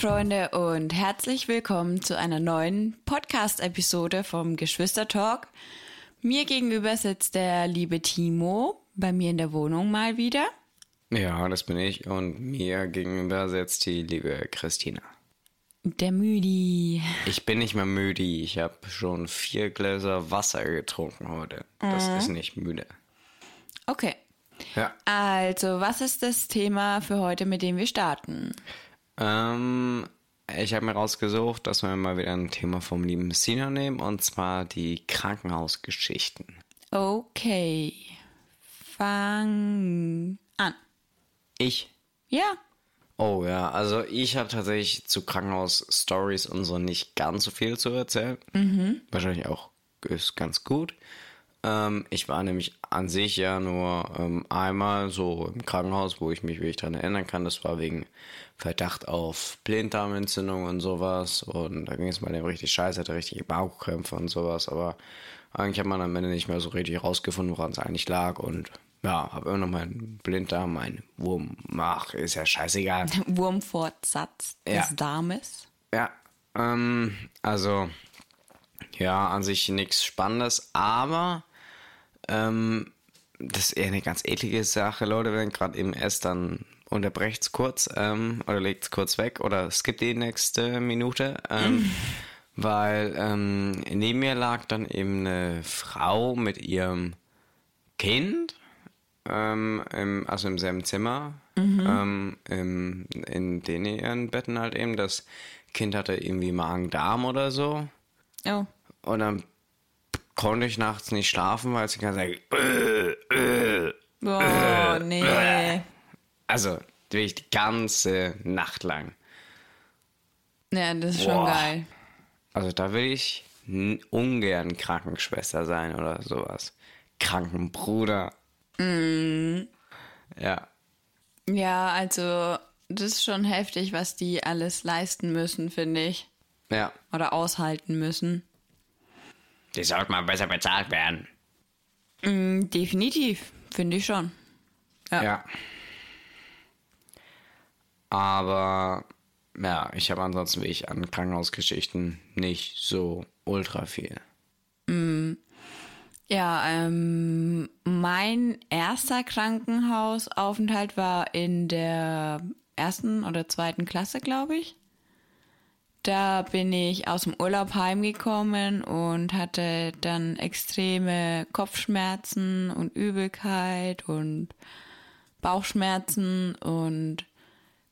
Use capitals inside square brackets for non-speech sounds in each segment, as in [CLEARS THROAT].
Freunde und herzlich willkommen zu einer neuen Podcast-Episode vom Geschwistertalk. Mir gegenüber sitzt der liebe Timo bei mir in der Wohnung mal wieder. Ja, das bin ich und mir gegenüber sitzt die liebe Christina. Der Müdi. Ich bin nicht mehr müde, ich habe schon vier Gläser Wasser getrunken heute. Das ist nicht müde. Okay. Ja. Also, was ist das Thema für heute, mit dem wir starten? Ähm, ich habe mir rausgesucht, dass wir mal wieder ein Thema vom lieben Sina nehmen und zwar die Krankenhausgeschichten. Okay. Fang an. Ich Ja. Oh ja, also ich habe tatsächlich zu Krankenhaus-Stories und so nicht ganz so viel zu erzählen. Wahrscheinlich auch ist ganz gut. Ähm, ich war nämlich an sich ja nur ähm, einmal so im Krankenhaus, wo ich mich wirklich dran erinnern kann. Das war wegen Verdacht auf Blinddarmentzündung und sowas. Und da ging es mal dem richtig scheiße, hatte richtige Bauchkrämpfe und sowas. Aber eigentlich hat man am Ende nicht mehr so richtig rausgefunden, woran es eigentlich lag. Und ja, habe immer noch meinen Blinddarm, meinen Wurm. Ach, ist ja scheißegal. [LAUGHS] Wurmfortsatz Ja. des Darmes. Ja, ähm, also, ja, an sich nichts Spannendes, aber ähm, das ist eher eine ganz eklige Sache, Leute, wenn gerade eben esst, dann unterbrecht's kurz ähm, oder legt's kurz weg oder skippt die nächste Minute, ähm, [LAUGHS] weil ähm, neben mir lag dann eben eine Frau mit ihrem Kind, ähm, im, also im selben Zimmer, ähm, im, in den ihren Betten halt eben. Das Kind hatte irgendwie Magen-Darm oder so. Oh. Und dann konnte ich nachts nicht schlafen, weil sie die ganze Zeit, äh, äh. Oh, nee. also wirklich die ganze Nacht lang. Ja, das ist schon Boah. geil. Also da will ich ungern Krankenschwester sein oder sowas. Krankenbruder. Ja. Ja, also, das ist schon heftig, was die alles leisten müssen, finde ich. Ja. Oder aushalten müssen. Die sollte mal besser bezahlt werden. Mm, definitiv, finde ich schon. Ja. Ja. Aber ja, ich habe ansonsten wie ich an Krankenhausgeschichten nicht so ultra viel. Ja, ähm, mein erster Krankenhausaufenthalt war in der ersten oder zweiten Klasse, glaube ich. Da bin ich aus dem Urlaub heimgekommen und hatte dann extreme Kopfschmerzen und Übelkeit und Bauchschmerzen und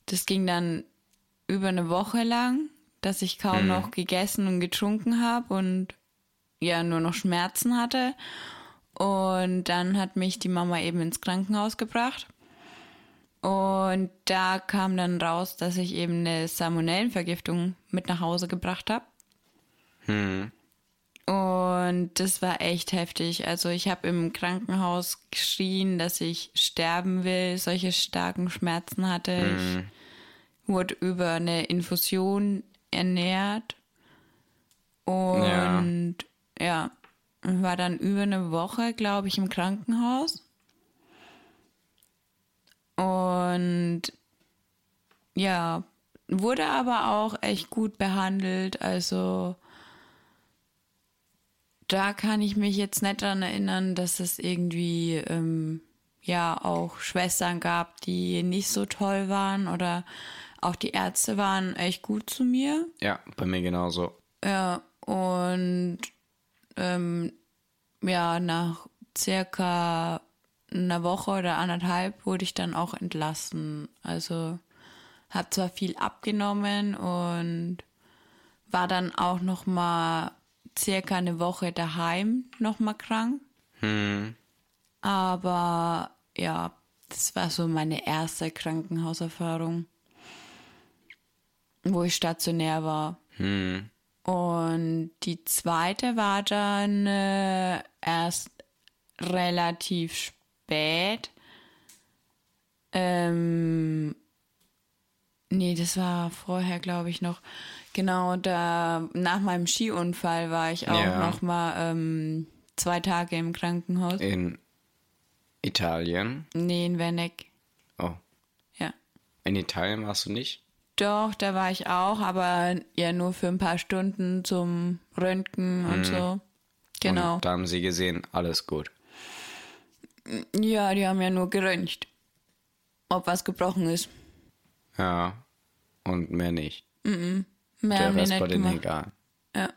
das ging dann über eine Woche lang, dass ich kaum noch gegessen und getrunken habe und ja nur noch Schmerzen hatte. Und dann hat mich die Mama eben ins Krankenhaus gebracht. Und da kam dann raus, dass ich eben eine Salmonellenvergiftung mit nach Hause gebracht habe. Und das war echt heftig. Also ich habe im Krankenhaus geschrien, dass ich sterben will, solche starken Schmerzen hatte. Ich wurde über eine Infusion ernährt. Und ja, war dann über eine Woche, glaube ich, im Krankenhaus. Und ja, wurde aber auch echt gut behandelt. Also da kann ich mich jetzt nicht daran erinnern, dass es irgendwie ähm, ja auch Schwestern gab, die nicht so toll waren oder auch die Ärzte waren echt gut zu mir. Ja, bei mir genauso. Ja, und ähm, ja, nach circa einer Woche oder anderthalb wurde ich dann auch entlassen. Also habe zwar viel abgenommen und war dann auch noch mal circa eine Woche daheim noch mal krank. Hm. Aber ja, das war so meine erste Krankenhauserfahrung, wo ich stationär war. Hm. Und die zweite war dann äh, erst relativ spät. Ähm, nee, das war vorher, glaube ich, noch. Genau, da nach meinem Skiunfall war ich auch Ja. noch mal ähm, zwei Tage im Krankenhaus. In Italien. Nee, in Venneck. Oh. Ja. In Italien warst du nicht? Doch, da war ich auch, aber ja nur für ein paar Stunden zum Röntgen und so. Genau. Und da haben sie gesehen, alles gut. Ja, die haben ja nur geröntgt, ob was gebrochen ist. Ja. Und mehr nicht. Mehr Der haben die Rest nicht war denen egal. Ja.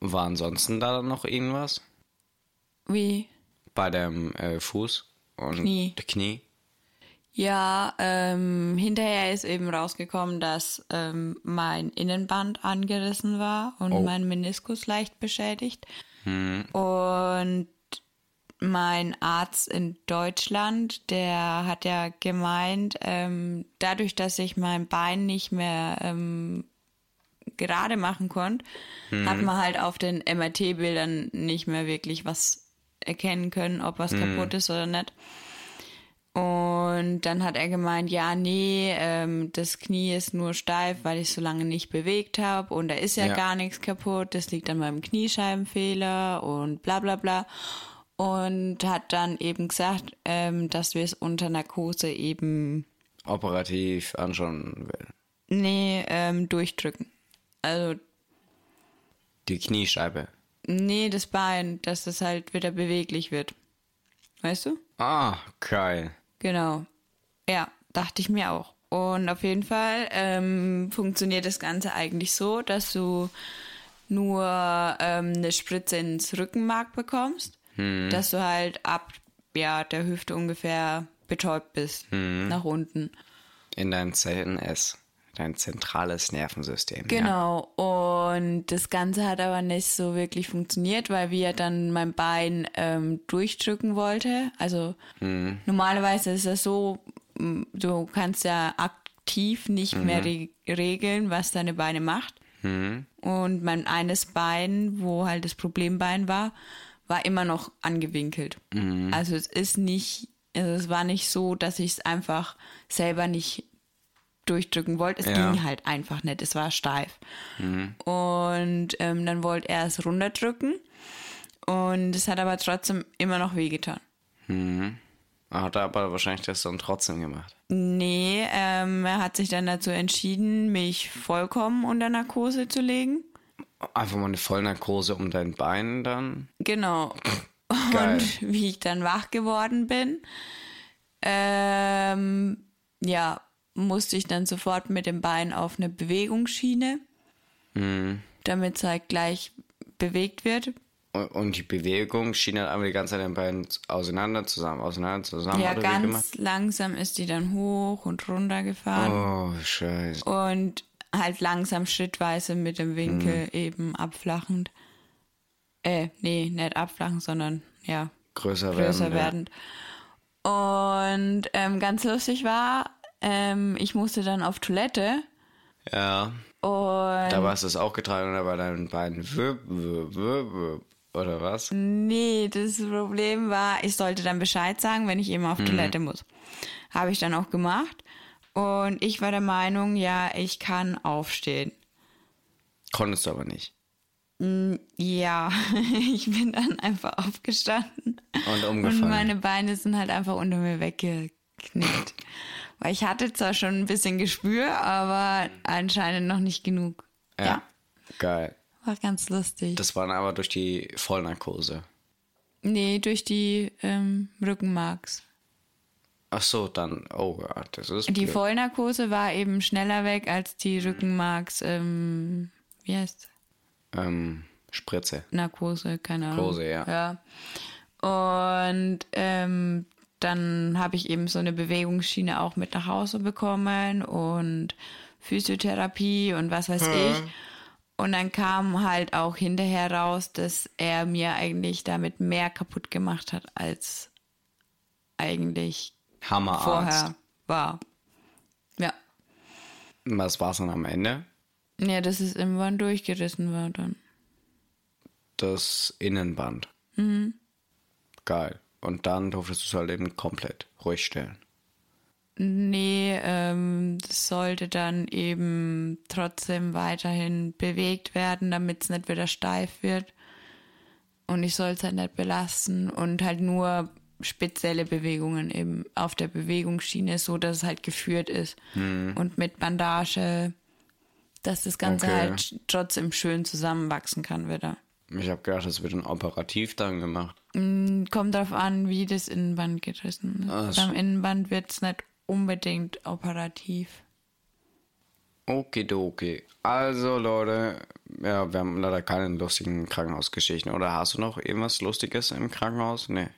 War ansonsten da noch irgendwas? Wie? Bei dem äh, Fuß und Knie. Knie? Ja, ähm, hinterher ist eben rausgekommen, dass ähm, mein Innenband angerissen war und Oh. mein Meniskus leicht beschädigt. Und mein Arzt in Deutschland, der hat ja gemeint, ähm, dadurch, dass ich mein Bein nicht mehr ähm, gerade machen konnte, hat man halt auf den MRT-Bildern nicht mehr wirklich was erkennen können, ob was kaputt ist oder nicht. Und dann hat er gemeint, ja, nee, ähm, das Knie ist nur steif, weil ich so lange nicht bewegt habe und da ist ja, Ja. gar nichts kaputt, das liegt an meinem Kniescheibenfehler und bla bla bla. Und hat dann eben gesagt, ähm, dass wir es unter Narkose eben, Operativ anschauen will. nee, ähm, durchdrücken. Also, Die Kniescheibe. nee, das Bein, dass das halt wieder beweglich wird. Weißt du? Ah, geil. Genau. Ja, dachte ich mir auch. Und auf jeden Fall ähm, funktioniert das Ganze eigentlich so, dass du nur ähm, eine Spritze ins Rückenmark bekommst, dass du halt ab ja, der Hüfte ungefähr betäubt bist, nach unten. In dein ZNS. Dein zentrales Nervensystem. Ja. Genau. Und das Ganze hat aber nicht so wirklich funktioniert, weil wir dann mein Bein ähm, durchdrücken wollte. Also normalerweise ist es so, m, du kannst ja aktiv nicht mehr re regeln, was deine Beine macht. Und mein eines Bein, wo halt das Problembein war, war immer noch angewinkelt. Also es ist nicht, also es war nicht so, dass ich es einfach selber nicht durchdrücken wollte. Es Ja. ging halt einfach nicht. Es war steif. Und ähm, dann wollte er es runterdrücken. Und es hat aber trotzdem immer noch wehgetan. Hat er aber wahrscheinlich das dann trotzdem gemacht. Nee, ähm, er hat sich dann dazu entschieden, mich vollkommen unter Narkose zu legen. Einfach mal eine Vollnarkose um dein Bein dann. Genau. Geil. Und [LAUGHS] wie ich dann wach geworden bin, ähm, ja, musste ich dann sofort mit dem Bein auf eine Bewegungsschiene, damit es halt gleich bewegt wird. Und- die Bewegung schien dann einfach die ganze Zeit dein Bein auseinander, zusammen, auseinander, zusammen. ja, ganz langsam ist die dann hoch und runter gefahren. Oh, scheiße. Und halt langsam schrittweise mit dem Winkel Mhm. eben abflachend. Äh, nee, nicht abflachend, sondern ja, Größer, größer werden. werdend. Und ähm, ganz lustig war, ähm, ich musste dann auf Toilette Ja. und Da warst du es auch getragen und da war dein Bein wüpp, wüpp, wüpp, wüpp. Oder was? nee, das Problem war, ich sollte dann Bescheid sagen, wenn ich eben auf Toilette muss. Habe ich dann auch gemacht. Und ich war der Meinung, ja, ich kann aufstehen. Konntest du aber nicht. Ja, [LAUGHS] ich bin dann einfach aufgestanden. Und umgefallen. Und meine Beine sind halt einfach unter mir weggeknickt. [LAUGHS] Weil ich hatte zwar schon ein bisschen Gespür, aber anscheinend noch nicht genug. Ja. Geil. War ganz lustig. Das war dann aber durch die Vollnarkose. nee, durch die ähm, Rückenmarks. Ach so, dann, oh Gott, das ist Die blöd. Vollnarkose war eben schneller weg als die Rückenmarks, ähm, wie heißt ähm, Spritze. Narkose, keine Ahnung. Narkose, ja. Ja. Und ähm, dann habe ich eben so eine Bewegungsschiene auch mit nach Hause bekommen und Physiotherapie und was weiß ich. Und dann kam halt auch hinterher raus, dass er mir eigentlich damit mehr kaputt gemacht hat, als eigentlich Hammerarzt. vorher war. Ja. Was war's dann am Ende? Ja, dass es irgendwann durchgerissen war dann. Das Innenband. Mhm. Geil. Und dann durftest du es halt eben komplett ruhig stellen. Nee, ähm, das sollte dann eben trotzdem weiterhin bewegt werden, damit es nicht wieder steif wird. Und ich soll es halt nicht belasten und halt nur spezielle Bewegungen eben auf der Bewegungsschiene, so dass es halt geführt ist. Und mit Bandage, dass das Ganze Okay. halt trotzdem schön zusammenwachsen kann wieder. Ich habe gedacht, das wird dann operativ dann gemacht. Kommt darauf an, wie das Innenband gerissen ist. Ach so. Beim Innenband wird es nicht unbedingt operativ. Okidoki. Also, Leute, ja, wir haben leider keine lustigen Krankenhausgeschichten. Oder hast du noch irgendwas Lustiges im Krankenhaus? Nee.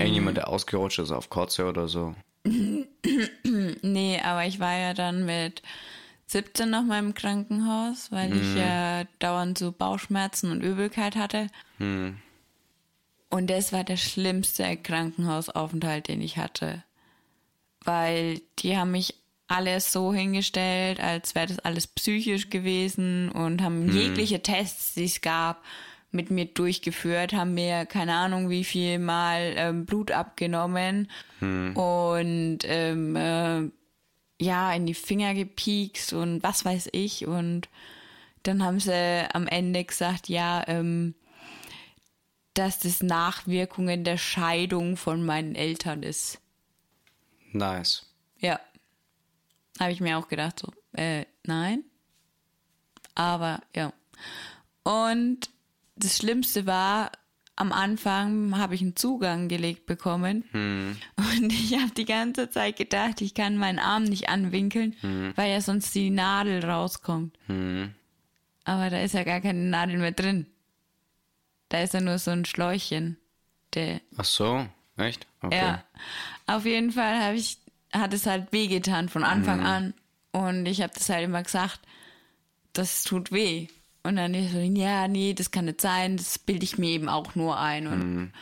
Irgendjemand, der ausgerutscht ist auf Kotze oder so. [CLEARS THROAT] Nee, aber ich war ja dann mit 17 noch mal im Krankenhaus, weil ich ja dauernd so Bauchschmerzen und Übelkeit hatte. Und das war der schlimmste Krankenhausaufenthalt, den ich hatte. Weil die haben mich alles so hingestellt, als wäre das alles psychisch gewesen und haben jegliche Tests, die es gab, mit mir durchgeführt, haben mir keine Ahnung wie viel Mal ähm, Blut abgenommen und ähm, äh, ja, in die Finger gepiekst und was weiß ich. Und dann haben sie am Ende gesagt, ja, ähm, dass das Nachwirkungen der Scheidung von meinen Eltern ist. Nice. Ja. Habe ich mir auch gedacht, so, äh, nein. Aber ja. Und das Schlimmste war, am Anfang habe ich einen Zugang gelegt bekommen. Und ich habe die ganze Zeit gedacht, ich kann meinen Arm nicht anwinkeln, weil ja sonst die Nadel rauskommt. Aber da ist ja gar keine Nadel mehr drin. Da ist ja nur so ein Schläuchchen. Der, Ach so, echt? Okay. ja. Auf jeden Fall habe ich, hat es halt wehgetan von Anfang an. Und ich habe das halt immer gesagt, das tut weh. Und dann ich so, ja, nee, das kann nicht sein, das bilde ich mir eben auch nur ein. Und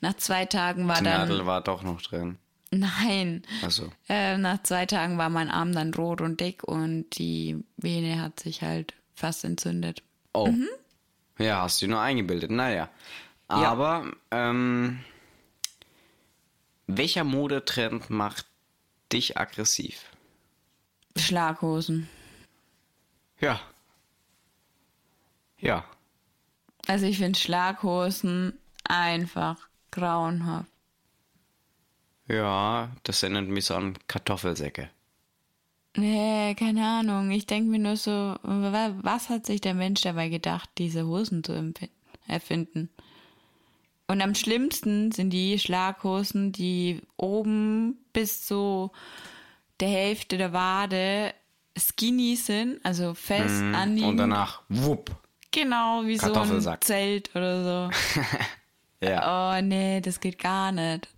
nach zwei Tagen war Die dann. Nadel war doch noch drin. Nein. Achso. Äh, nach zwei Tagen war mein Arm dann rot und dick und die Vene hat sich halt fast entzündet. Oh. Mhm. Ja, hast du nur eingebildet. Naja. Aber, ähm, welcher Modetrend macht dich aggressiv? Schlaghosen. Ja. Ja. Also ich finde Schlaghosen einfach grauenhaft. Ja, das erinnert mich so an Kartoffelsäcke. Nee, keine Ahnung. Ich denke mir nur so, wa- was hat sich der Mensch dabei gedacht, diese Hosen zu erfinden? Und am schlimmsten sind die Schlaghosen, die oben bis zu der Hälfte der Wade skinny sind, also fest anliegen. Und danach, wupp. Genau, wie so ein. Zelt oder so. [LAUGHS] Ja, Oh nee, das geht gar nicht.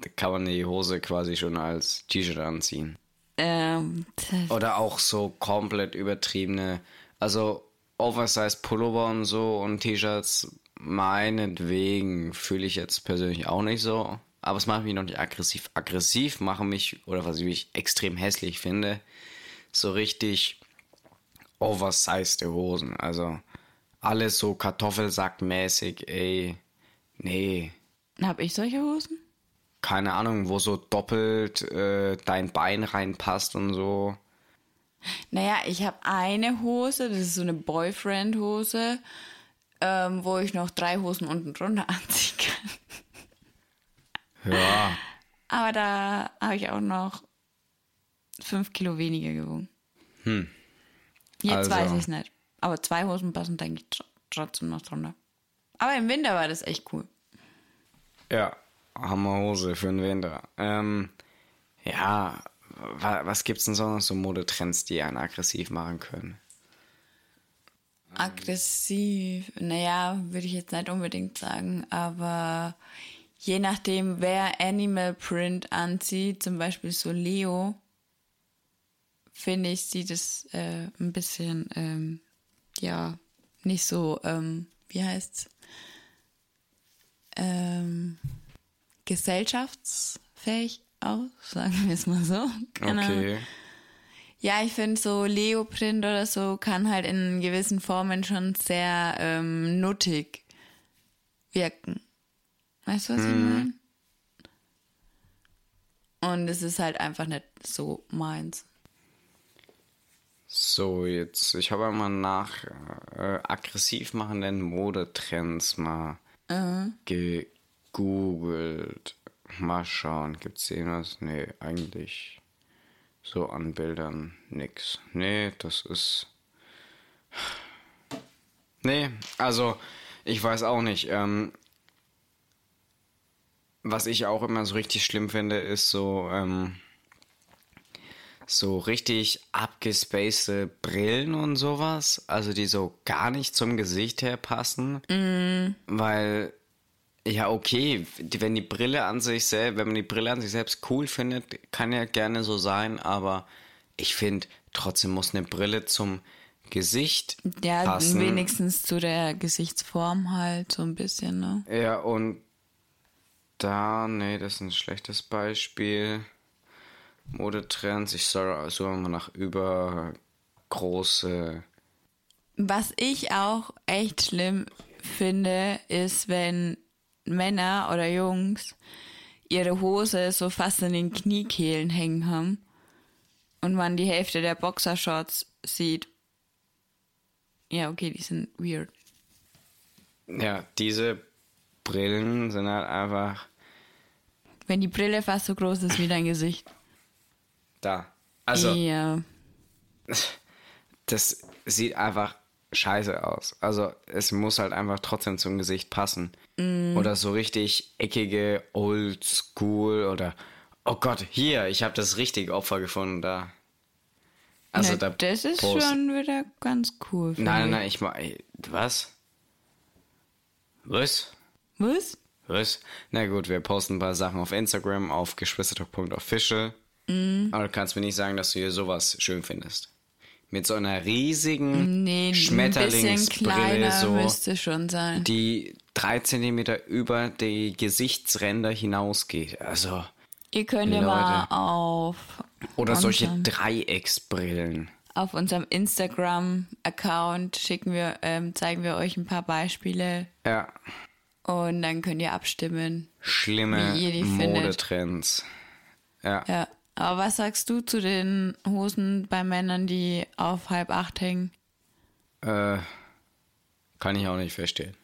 da kann man die Hose quasi schon als T-Shirt anziehen. Ähm, Oder auch so komplett übertriebene, also Oversize Pullover und so und T-Shirts, meinetwegen fühle ich jetzt persönlich auch nicht so. Aber es macht mich noch nicht aggressiv. Aggressiv machen mich, oder was ich extrem hässlich finde, so richtig oversized Hosen. Also alles so Kartoffelsackmäßig, ey. Nee, hab ich solche Hosen? keine Ahnung, wo so doppelt äh, dein Bein reinpasst und so. Naja, ich habe eine Hose, das ist so eine Boyfriend-Hose, ähm, wo ich noch drei Hosen unten drunter [LAUGHS] anziehen kann. Ja, Aber da habe ich auch noch fünf Kilo weniger gewogen. Jetzt Also- weiß ich nicht. Aber zwei Hosen passen, denke ich, tr trotzdem noch drunter. Aber im Winter war das echt cool. ja, Hammerhose für den Winter. Ähm, ja, wa was gibt's denn sonst so Modetrends, die einen aggressiv machen können? Aggressiv, naja, würde ich jetzt nicht unbedingt sagen, aber je nachdem, wer Animal Print anzieht, zum Beispiel so Leo, finde ich, sieht es äh, ein bisschen, ähm, ja, nicht so, ähm, wie heißt's, ähm, gesellschaftsfähig aus, [LAUGHS] sagen wir es mal so. Keine Ahnung. Okay. Ja, ich finde so Leoprint oder so kann halt in gewissen Formen schon sehr ähm, nuttig wirken. Weißt du, was ich meine? Und es ist halt einfach nicht so meins. So, jetzt, ich habe einmal nach äh, aggressiv machenden Modetrends mal ge gegoogelt. Mal schauen, gibt's irgendwas? Nee, eigentlich so an Bildern nix. Nee, das ist. Nee, also ich weiß auch nicht. Ähm, was ich auch immer so richtig schlimm finde, ist so, ähm, so richtig abgespacede Brillen und sowas. Also die so gar nicht zum Gesicht her passen. Mm. Weil, ja, okay, wenn die Brille an sich selbst, wenn man die Brille an sich selbst cool findet, kann ja gerne so sein, aber ich finde, trotzdem muss eine Brille zum Gesicht Ja, passen. wenigstens zu der Gesichtsform halt so ein bisschen, ne? Ja, und da, nee, das ist ein schlechtes Beispiel. Modetrends, ich suche mal nach übergroße. Was ich auch echt schlimm finde, ist, wenn Männer oder Jungs ihre Hose so fast in den Kniekehlen hängen haben und man die Hälfte der Boxershorts sieht. Ja, okay, die sind weird. Ja, diese Brillen sind halt einfach Wenn die Brille fast so groß ist wie dein Gesicht. Da. Also, Ja. das sieht einfach scheiße aus. Also, es muss halt einfach trotzdem zum Gesicht passen. Oder so richtig eckige Oldschool oder oh Gott, hier, ich habe das richtige Opfer gefunden da. Also Na, da das ist post- schon wieder ganz cool. Nein, ich. nein, ich mach. ey, Was? Was? Was? Was? Na gut, wir posten ein paar Sachen auf Instagram auf geschwistertalk.official. Mhm. Aber du kannst mir nicht sagen, dass du hier sowas schön findest. Mit so einer riesigen Nee, Schmetterlingsbrille, so, müsste schon sein. die drei Zentimeter über die Gesichtsränder hinausgeht. Also, Ihr könnt ja mal auf, oder solche Dreiecksbrillen. auf unserem Instagram-Account schicken wir, ähm, zeigen wir euch ein paar Beispiele Ja, und dann könnt ihr abstimmen. schlimme. Modetrends. Ja. Ja. Aber was sagst du zu den Hosen bei Männern, die auf halb acht hängen? Äh, kann ich auch nicht verstehen.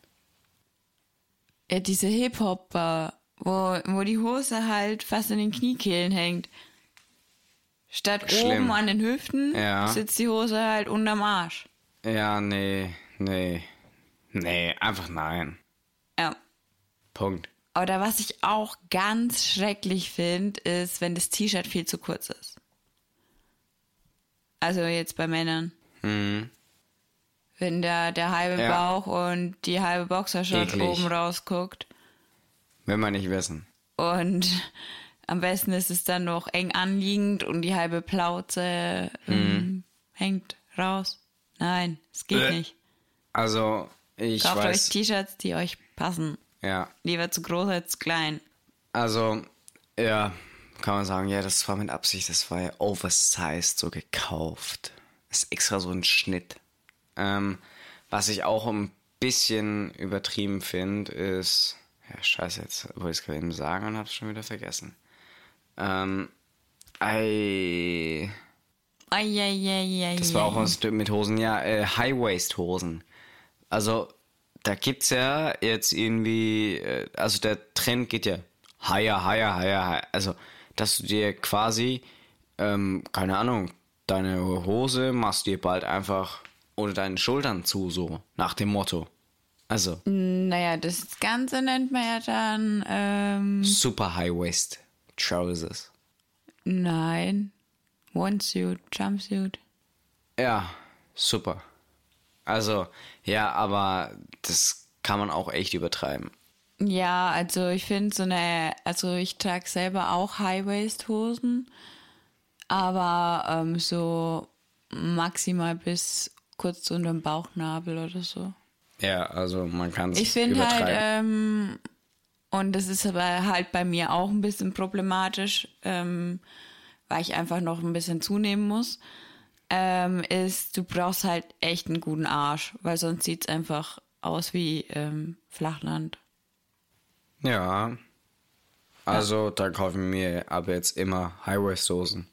Ja, diese Hip-Hopper, wo, wo die Hose halt fast in den Kniekehlen hängt. Statt Schlimm. oben an den Hüften Ja. sitzt die Hose halt unterm Arsch. Ja, nee, nee. Nee, einfach nein. Ja. Punkt. Oder was ich auch ganz schrecklich finde, ist, wenn das T-Shirt viel zu kurz ist. Also jetzt bei Männern. Mhm. Wenn da der halbe Ja. Bauch und die halbe Boxershort Eklig. oben rausguckt. Will man nicht wissen. Und [LAUGHS] am besten ist es dann noch eng anliegend und die halbe Plauze ähm, hängt raus. Nein, es geht Äh. nicht. Also, ich Kauft euch weiß. T-Shirts, die euch passen. Ja. Lieber zu groß als zu klein. Also, ja, kann man sagen, ja, das war mit Absicht, das war ja oversized so gekauft. Das ist extra so ein Schnitt. Ähm, was ich auch ein bisschen übertrieben finde, ist. Ja, scheiße, jetzt wollte ich es gerade eben sagen und hab's schon wieder vergessen. Ähm, ei. Eieieiei. Das war auch was mit Hosen, ja, äh, High-Waist-Hosen. Also, da gibt's ja jetzt irgendwie, äh, also der Trend geht ja higher, higher, higher, higher. Also, dass du dir quasi, ähm, keine Ahnung, deine Hose machst dir bald einfach ohne deine Schultern zu, so, nach dem Motto. Also, Naja, das Ganze nennt man ja dann, ähm, super High-Waist Trousers. nein, One-Suit, Jumpsuit. Ja, super. Also, ja, aber das kann man auch echt übertreiben. Ja, also ich finde so eine, also ich trage selber auch High-Waist-Hosen, aber ähm, so maximal bis kurz unter dem Bauchnabel oder so. Ja, also man kann es Ich finde halt, ähm, und das ist aber halt bei mir auch ein bisschen problematisch, ähm, weil ich einfach noch ein bisschen zunehmen muss, ähm, ist, du brauchst halt echt einen guten Arsch, weil sonst sieht's einfach aus wie ähm, Flachland. ja. Also, da kaufen wir aber jetzt immer High-Waist-Hosen.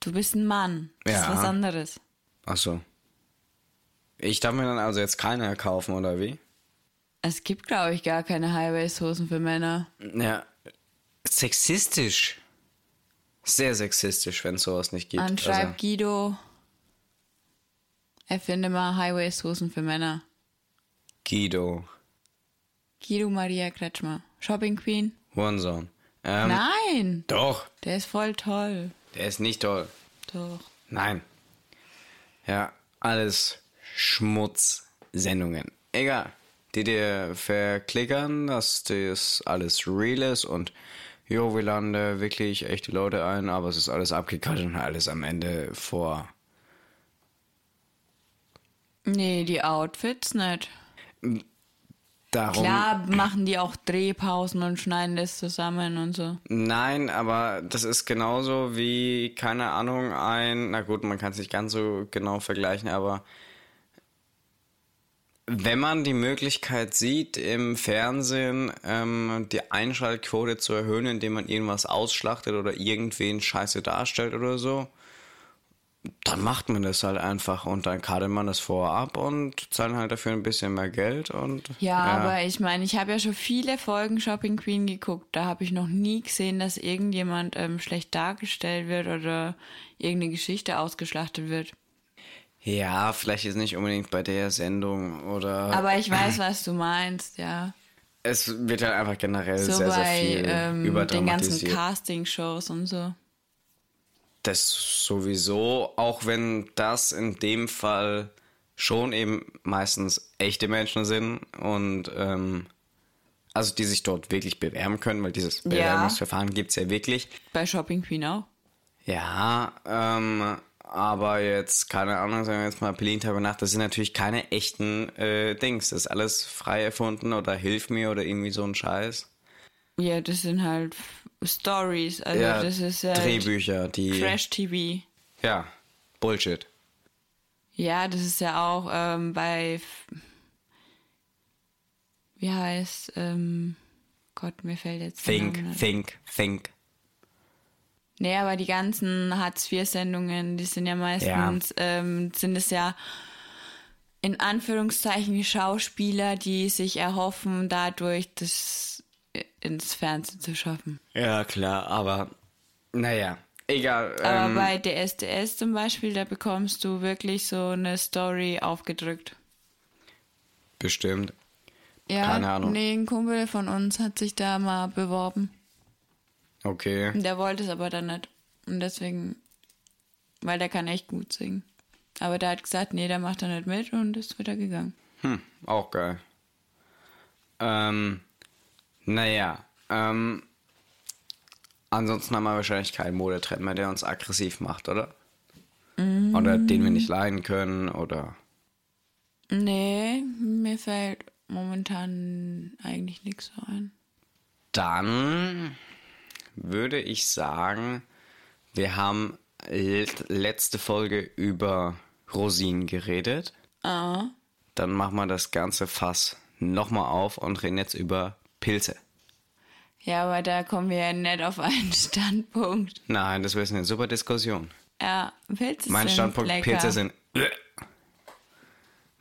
Du bist ein Mann. Das Ja. ist was anderes. Achso. Ich darf mir dann also jetzt keine kaufen, oder wie? Es gibt, glaube ich, gar keine High-Waist-Hosen für Männer. Ja, sexistisch. Sehr sexistisch, wenn es sowas nicht gibt. Dann schreibt Also, Guido, erfinde mal High-Waist-Hosen für Männer. Guido, Guido Maria Kretschmer. Shopping Queen? Hurensohn. Ähm, Nein! Doch, Der ist voll toll. der ist nicht toll. Doch. Nein. Ja, alles Schmutzsendungen. Egal. Die dir verklickern, dass das alles real ist und jo, wir laden da wirklich echte Leute ein, aber es ist alles abgekattet und alles am Ende vor. Nee, die Outfits nicht. Darum. Klar machen die auch Drehpausen und schneiden das zusammen und so. Nein, aber das ist genauso wie, keine Ahnung, ein, na gut, man kann es nicht ganz so genau vergleichen, aber wenn man die Möglichkeit sieht, im Fernsehen ähm, die Einschaltquote zu erhöhen, indem man irgendwas ausschlachtet oder irgendwen scheiße darstellt oder so, dann macht man das halt einfach und dann kartet man das vorab und zahlt halt dafür ein bisschen mehr Geld und Ja, aber ich meine, ich habe ja schon viele Folgen Shopping Queen geguckt. Da habe ich noch nie gesehen, dass irgendjemand ähm, schlecht dargestellt wird oder irgendeine Geschichte ausgeschlachtet wird. Ja, vielleicht ist nicht unbedingt bei der Sendung oder. Aber ich weiß, [CLEARS THROAT] was du meinst, ja. es wird halt einfach generell So sehr, sehr bei viel ähm, den ganzen. Casting-Shows und so. das sowieso, auch wenn das in dem Fall schon eben meistens echte Menschen sind und ähm, also die sich dort wirklich bewerben können, weil dieses Bewerbungsverfahren gibt's ja wirklich. Bei Shopping Queen auch. Ja, ähm, aber jetzt, keine Ahnung, sagen wir jetzt mal Berlin Tag und Nacht, das sind natürlich keine echten äh, Dings. Das ist alles frei erfunden oder Hilf mir oder irgendwie so ein Scheiß. Ja, das sind halt Stories. Also ja, das ist halt Drehbücher, die. Trash-TV. Ja, Bullshit. Ja, das ist ja auch ähm, bei. Wie heißt. Ähm, Gott, mir fällt jetzt. Think, think, think. Nee, aber die ganzen Hartz-IV-Sendungen, die sind ja meistens, ähm, sind es ja in Anführungszeichen Schauspieler, die sich erhoffen, dadurch das ins Fernsehen zu schaffen. Ja, klar, aber naja, egal. Aber ähm, bei DSDS zum Beispiel, da bekommst du wirklich so eine Story aufgedrückt. bestimmt. Ja, Keine Ahnung. nee, ein Kumpel von uns hat sich da mal beworben. Okay. Der wollte es aber dann nicht. Und deswegen, weil der kann echt gut singen. Aber der hat gesagt, nee, der macht da nicht mit und ist wieder gegangen. Hm, auch geil. Ähm, naja, ähm, ansonsten haben wir wahrscheinlich keinen Modetrend mehr, der uns aggressiv macht, oder? Oder den wir nicht leiden können, oder? Nee, mir fällt momentan eigentlich nichts so ein. Dann würde ich sagen, wir haben let- letzte Folge über Rosinen geredet. Ah, Dann machen wir das ganze Fass nochmal auf und reden jetzt über Pilze. ja, aber da kommen wir ja nicht auf einen [LAUGHS] Standpunkt. Nein, das wäre eine super Diskussion. Ja, Pilze Mein sind Standpunkt, lecker. Pilze sind... [LAUGHS]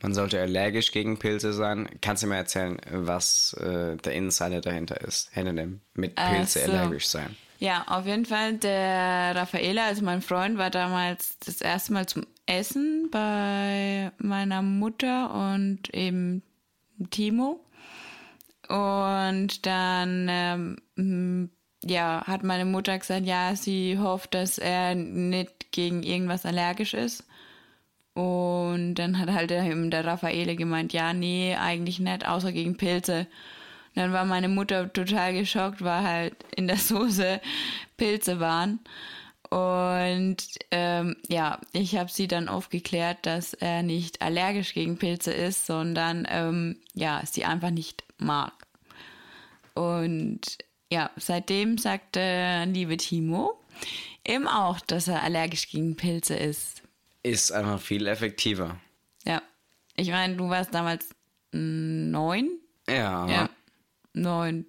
Man sollte allergisch gegen Pilze sein. Kannst du mir erzählen, was äh, der Insider dahinter ist? Dem mit Pilze so. allergisch sein. Ja, auf jeden Fall. Der Raffaela, also mein Freund, war damals das erste Mal zum Essen bei meiner Mutter und eben Timo. Und dann, ähm, ja, hat meine Mutter gesagt, ja, sie hofft, dass er nicht gegen irgendwas allergisch ist. Und dann hat halt eben der Raffaele gemeint, ja, nee, eigentlich nicht, außer gegen Pilze. Und dann war meine Mutter total geschockt, weil halt in der [LAUGHS] Soße Pilze waren. Und ähm, ja, ich habe sie dann aufgeklärt, dass er nicht allergisch gegen Pilze ist, sondern ähm, ja, sie einfach nicht mag. Und ja, seitdem sagt der liebe Timo eben auch, dass er allergisch gegen Pilze ist. Ist einfach viel effektiver. Ja. Ich meine, du warst damals neun. Ja, Ja. Neun.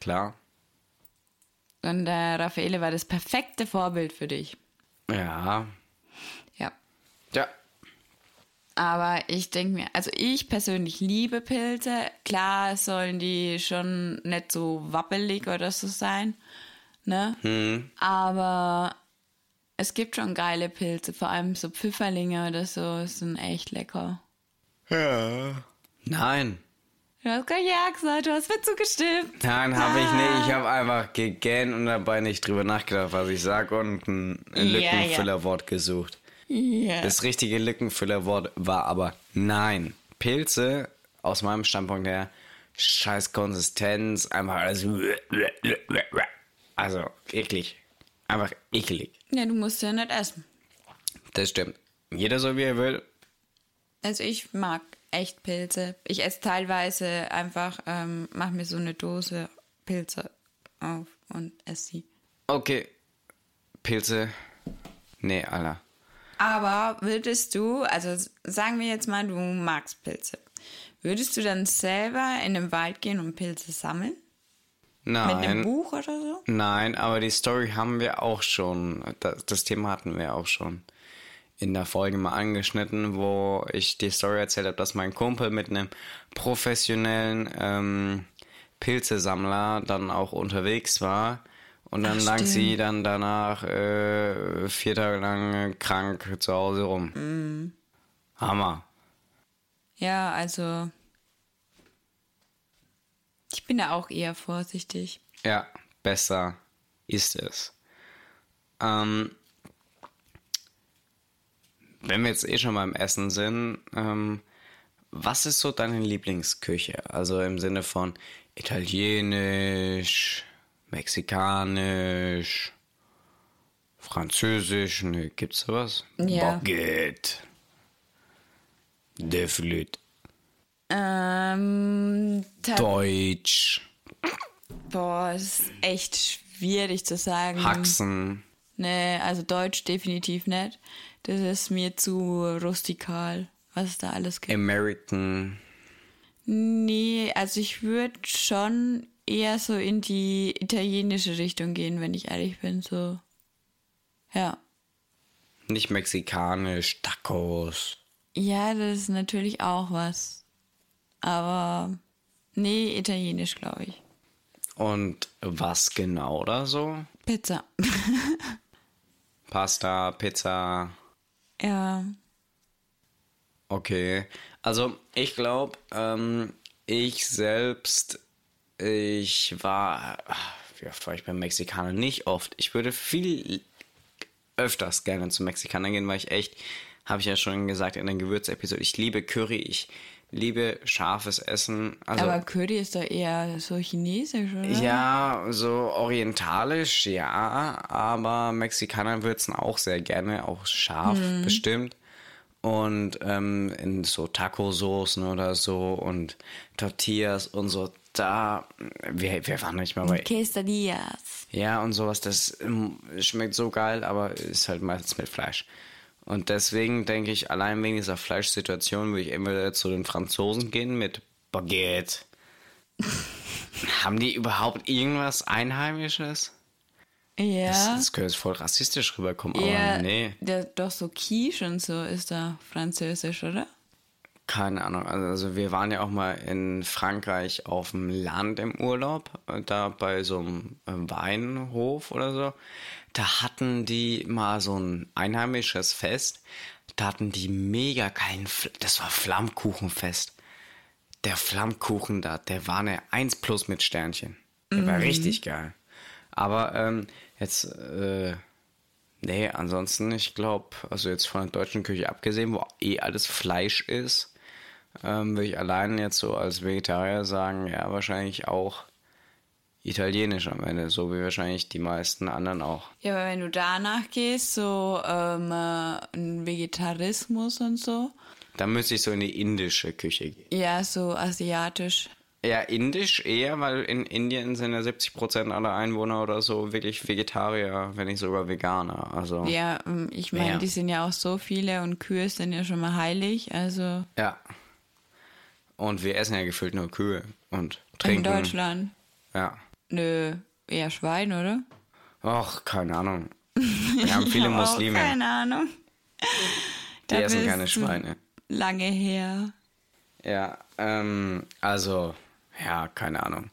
klar. Und der Raffaele war das perfekte Vorbild für dich. Ja. Ja. Ja. Aber ich denke mir, also ich persönlich liebe Pilze. Klar sollen die schon nicht so wappelig oder so sein. Ne? Hm. Aber es gibt schon geile Pilze, vor allem so Pfifferlinge oder so, sind echt lecker. Ja. Nein. Du hast gar ja gesagt, du hast mir zugestimmt. Nein, habe ich nicht. Ich habe einfach gegähnt und dabei nicht drüber nachgedacht, was ich sage und ein. Lückenfüllerwort gesucht. Ja. Das richtige Lückenfüllerwort war aber nein. Pilze, aus meinem Standpunkt her, scheiß Konsistenz, einfach alles. Also, eklig. Einfach eklig. ja, du musst ja nicht essen. Das stimmt. Jeder so wie er will. Also ich mag echt Pilze. Ich esse teilweise einfach, ähm, mach mir so eine Dose Pilze auf und esse sie. Okay. Pilze. Nee, Alter. Aber würdest du, also sagen wir jetzt mal, du magst Pilze. Würdest du dann selber in den Wald gehen und Pilze sammeln? Mit einem Nein. Buch oder so? Nein, aber die Story haben wir auch schon. Das, das Thema hatten wir auch schon in der Folge mal angeschnitten, wo ich die Story erzählt habe, dass mein Kumpel mit einem professionellen ähm, Pilzesammler dann auch unterwegs war. Und dann Ach, lag stimmt. sie dann danach äh, vier Tage lang krank zu Hause rum. Mhm. Hammer. Ja, also ich bin da auch eher vorsichtig. Ja, besser ist es. Ähm, wenn wir jetzt eh schon beim Essen sind, ähm, was ist so deine Lieblingsküche? Also im Sinne von Italienisch, Mexikanisch, Französisch, ne, gibt's sowas? Ja. Baguette. De Flûte. Ähm, Deutsch. boah, es ist echt schwierig zu sagen. Haxen. Nee, also Deutsch definitiv nicht. Das ist mir zu rustikal, was es da alles gibt. American. Nee, also ich würde schon eher so in die italienische Richtung gehen, wenn ich ehrlich bin. So. Ja. Nicht mexikanisch, Tacos. Ja, das ist natürlich auch was. Aber nee, italienisch, glaube ich. Und was genau da so? Pizza. [LAUGHS] Pasta, Pizza. ja. Okay. Also ich glaube, ähm, ich selbst, ich war, wie oft war ich beim Mexikaner? Nicht oft. Ich würde viel öfters gerne zu Mexikanern gehen, weil ich echt, habe ich ja schon gesagt in der Gewürzepisode, ich liebe Curry, ich liebe scharfes Essen. Also, Aber Curry ist doch eher so chinesisch, oder? Ja, so orientalisch, ja, aber Mexikaner würzen auch sehr gerne, auch scharf bestimmt. Und ähm, in so Taco-Soßen oder so und Tortillas und so, da, wir, wir waren nicht mal bei, Quesadillas. ja, und sowas, das ähm, schmeckt so geil, aber ist halt meistens mit Fleisch. Und deswegen denke ich, allein wegen dieser Fleischsituation würde ich entweder zu den Franzosen gehen mit Baguette. [LAUGHS] Haben die überhaupt irgendwas Einheimisches? Ja. Das, das könnte jetzt voll rassistisch rüberkommen, aber ja, nee, der, doch so Quiche und so ist da französisch, oder? keine Ahnung. Also, also wir waren ja auch mal in Frankreich auf dem Land im Urlaub, äh, da bei so einem äh, Weinhof oder so. Da hatten die mal so ein einheimisches Fest. Da hatten die mega geilen, Fl das war Flammkuchenfest. Der Flammkuchen da, der war eine 1 plus mit Sternchen. Der war richtig geil. Aber ähm, jetzt, äh, nee, ansonsten, ich glaube, also jetzt von der deutschen Küche abgesehen, wo eh alles Fleisch ist, ähm, würde ich allein jetzt so als Vegetarier sagen, ja, wahrscheinlich auch italienisch am Ende, so wie wahrscheinlich die meisten anderen auch. Ja, aber wenn du danach gehst, so ähm, äh, ein Vegetarismus und so, Da müsste ich so in die indische Küche gehen. ja, so asiatisch. Ja, indisch eher, weil in Indien sind ja 70% aller Einwohner oder so wirklich Vegetarier, wenn nicht sogar Veganer. Also Ja, ähm, ich meine, Ja. die sind ja auch so viele und Kühe sind ja schon mal heilig, also ja. Und wir essen ja gefühlt nur Kühe und in trinken. Deutschland. Ja. Nö, eher Schwein, oder? Och, keine Ahnung. [LAUGHS] Wir haben viele Muslime, Keine Ahnung. die Da essen keine Schweine. lange her. Ja, ähm, also, ja, keine Ahnung.